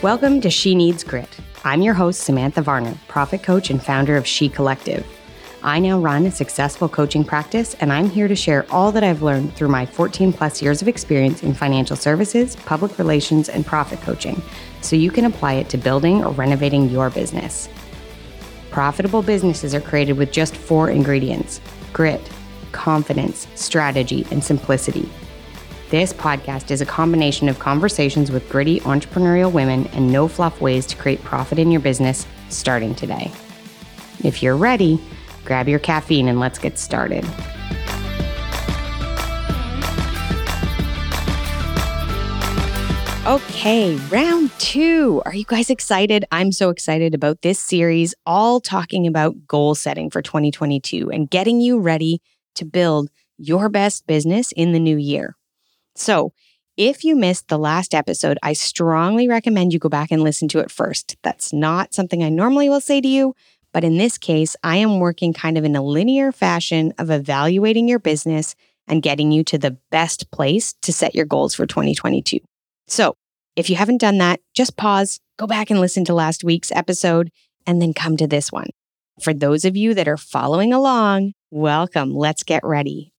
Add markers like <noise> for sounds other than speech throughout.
Welcome to She Needs Grit. I'm your host, Samantha Varner, profit coach and founder of She Collective. I now run a successful coaching practice, and I'm here to share all that I've learned through my 14 plus years of experience in financial services, public relations, and profit coaching so you can apply it to building or renovating your business. Profitable businesses are created with just four ingredients grit, confidence, strategy, and simplicity. This podcast is a combination of conversations with gritty entrepreneurial women and no fluff ways to create profit in your business starting today. If you're ready, grab your caffeine and let's get started. Okay, round two. Are you guys excited? I'm so excited about this series, all talking about goal setting for 2022 and getting you ready to build your best business in the new year. So, if you missed the last episode, I strongly recommend you go back and listen to it first. That's not something I normally will say to you, but in this case, I am working kind of in a linear fashion of evaluating your business and getting you to the best place to set your goals for 2022. So, if you haven't done that, just pause, go back and listen to last week's episode, and then come to this one. For those of you that are following along, welcome. Let's get ready.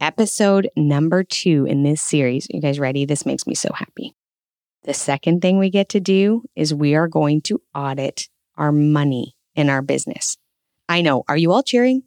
Episode number two in this series. You guys ready? This makes me so happy. The second thing we get to do is we are going to audit our money in our business. I know. Are you all cheering?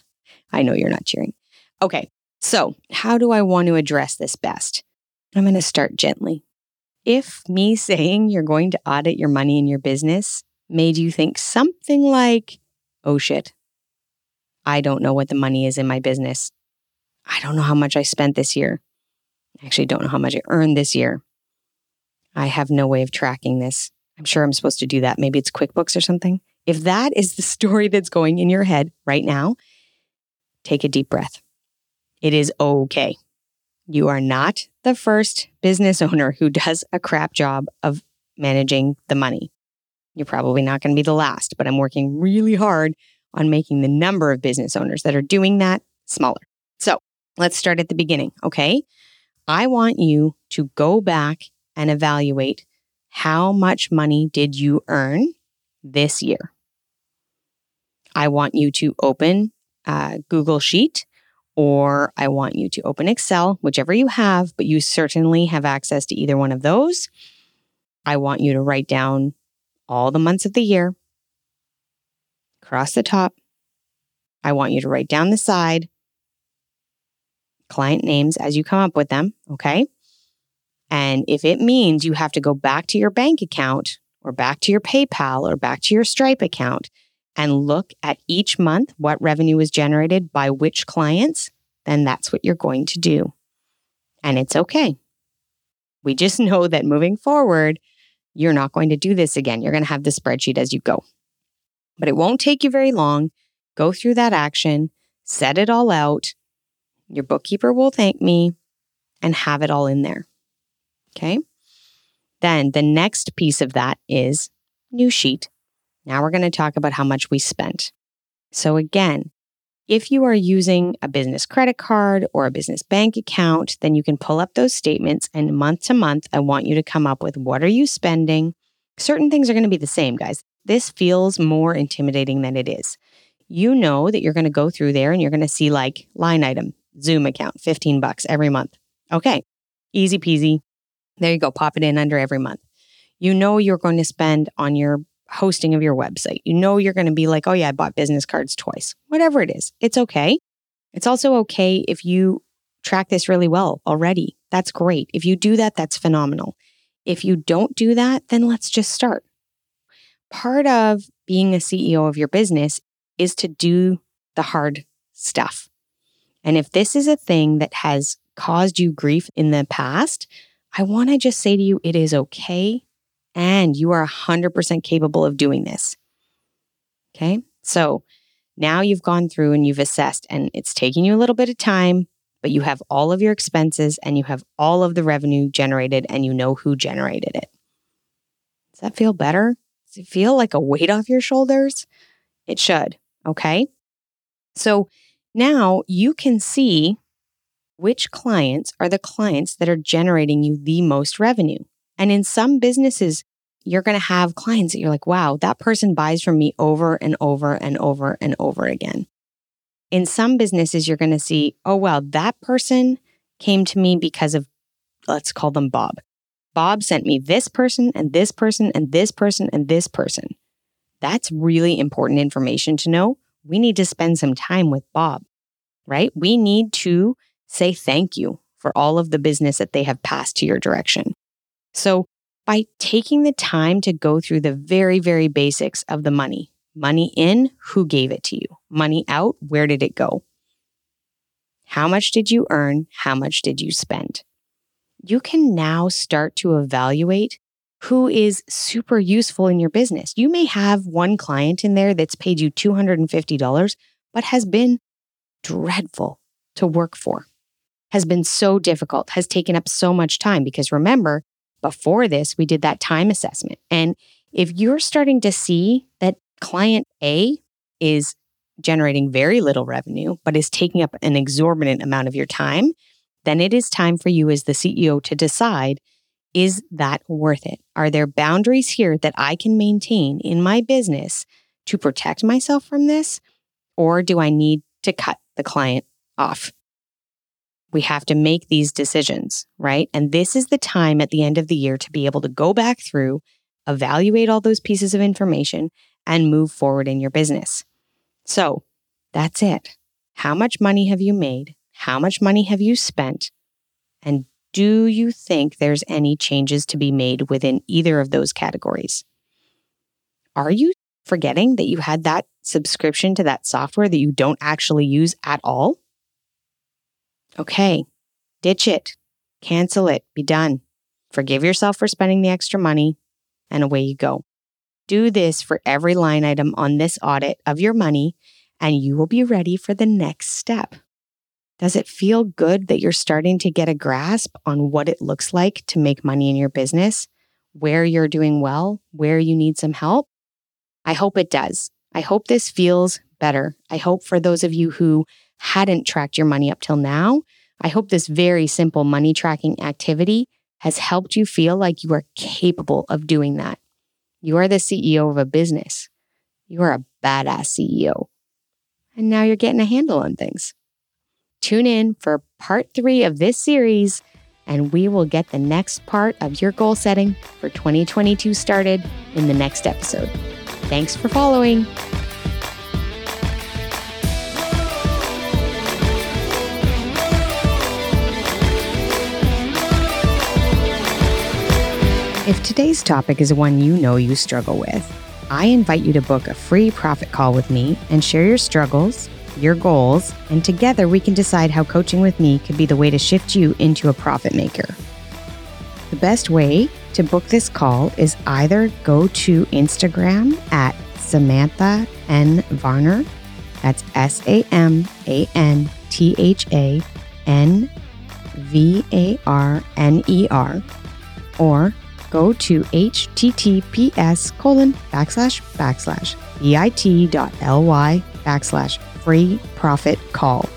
<laughs> I know you're not cheering. Okay. So, how do I want to address this best? I'm going to start gently. If me <laughs> saying you're going to audit your money in your business made you think something like, oh shit, I don't know what the money is in my business. I don't know how much I spent this year. I actually don't know how much I earned this year. I have no way of tracking this. I'm sure I'm supposed to do that. Maybe it's QuickBooks or something. If that is the <laughs> story that's going in your head right now, take a deep breath. It is okay. You are not the first business <laughs> owner who does a crap job of managing the money. You're probably not going to be the last, but I'm working really hard on making the number of business owners that are doing that smaller. So let's start at the beginning, okay? I want you to go back and evaluate how much money did you earn this year? I want you to open Google Sheet or I want you to open Excel, whichever you have, but you certainly have access to either one of those. I want you to write down all the months of the year across the top. I want you to write down the side client names as you come up with them. Okay. And if it means you have to go back to your bank account or back to your PayPal or back to your Stripe account and look at each month what revenue was generated by which clients, then that's what you're going to do. And it's okay. We just <laughs> know that moving forward, you're not going to do this again. You're going to have the spreadsheet as you go. But it won't take you very long. Go through that action, set it all out. Your bookkeeper will thank me and have it all in there. Okay. Then the next piece of that is new sheet now we're going to talk about how much we spent. So, again, if you are using a business credit card or a business bank account, then you can pull up those statements and month to month, I want you to come up with what are you spending? Certain things are going to be the same, guys. This feels more intimidating than it is. You know that you're going to go through there and you're going to see like line item, Zoom account, 15 bucks every month. Okay, easy peasy. There you go, pop it in under every month. You know you're going to spend on your hosting of your website. You know you're going to be like, oh, yeah, I bought business cards twice. Whatever it is, it's okay. It's also okay if you track this really well already. That's great. If you do that, that's phenomenal. If you don't do that, then let's just start. Part of being a CEO of your business is to do the hard stuff. And if this is a thing that has caused you grief in the past, I want to just say to you, it is okay and you are 100% capable of doing this. Okay. So now you've gone through and you've assessed, and it's taking you a little bit of time, but you have all of your expenses and you have all of the revenue generated and you know who generated it. Does that feel better? Does it feel like a weight off your shoulders? It should. Okay. So now you can see which clients are the clients that are generating you the most revenue. And in some businesses, you're going to have clients that you're like, wow, that person buys from me over and over and over and over again. In some businesses, you're going to see, oh, well, that person came to me because of, let's call them Bob. Bob sent me this person and this person and this person and this person. That's really important information to know. We need to spend some time with Bob, right? We need to say thank you for all of the business that they have passed to your direction. So, by taking the time to go through the very, very basics of the money money in, who gave it to you? Money out, where did it go? How much did you earn? How much did you spend? You can now start to evaluate who is super useful in your business. You may have one client in there that's paid you $250, but has been dreadful to work for, has been so difficult, has taken up so much time. Because remember, before this, we did that time assessment. And if you're starting to see that client A is generating very little revenue, but is taking up an exorbitant amount of your time, then it is time for you as the CEO to decide is that worth it? Are there boundaries here that I can maintain in my business to protect myself from this? Or do I need to cut the client off? We have to make these decisions, right? And this is the time at the end of the year to be able to go back through, evaluate all those pieces of information, and move forward in your business. So that's it. How much money have you made? How much money have you spent? And do you think there's any changes to be made within either of those categories? Are you forgetting that you had that subscription to that software that you don't actually use at all? Okay, ditch it, cancel it, be done. Forgive yourself for spending the extra money, and away you go. Do this for every line item on this audit of your money, and you will be ready for the next step. Does it feel good that you're starting to get a grasp on what it looks like to make money in your business, where you're doing well, where you need some help? I hope it does. I hope this feels better. I hope for those of you who hadn't tracked your money up till now, I hope this very simple money tracking activity has helped you feel like you are capable of doing that. You are the CEO of a business. You are a badass CEO. And now you're getting a handle on things. Tune in for part three of this series, and we will get the next part of your goal setting for 2022 started in the next episode. Thanks for following. If today's topic is one you know you struggle with, I invite you to book a free profit call with me and share your struggles your goals, and together we can decide how coaching with me could be the way to shift you into a profit maker. The best way to book this call is either go to Instagram at Samantha N. Varner. That's S A M A N T H A N V A R N E R, or go to https colon backslash backslash bit.ly backslash free profit call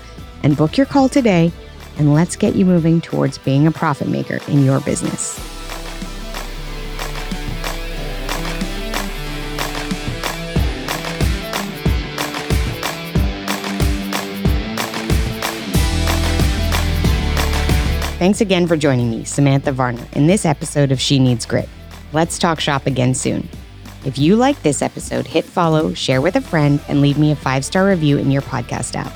and book your call today and let's get you moving towards being a profit maker in your business. Thanks again for joining me, Samantha Varner, in this episode of She Needs Grit. Let's talk shop again soon. If you like this episode, hit follow, share with a friend, and leave me a five star review in your podcast app.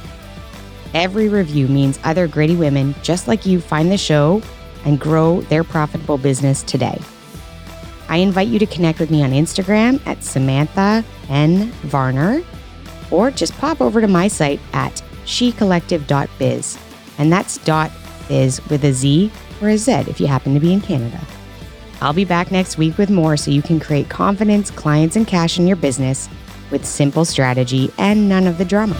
Every review means other gritty women just like you find the show and grow their profitable business today. I invite you to connect with me on Instagram at Samantha N. Varner or just pop over to my site at shecollective.biz. And that's dot biz with a Z or a Z if you happen to be in Canada. I'll be back next week with more so you can create confidence, clients, and cash in your business with simple strategy and none of the drama.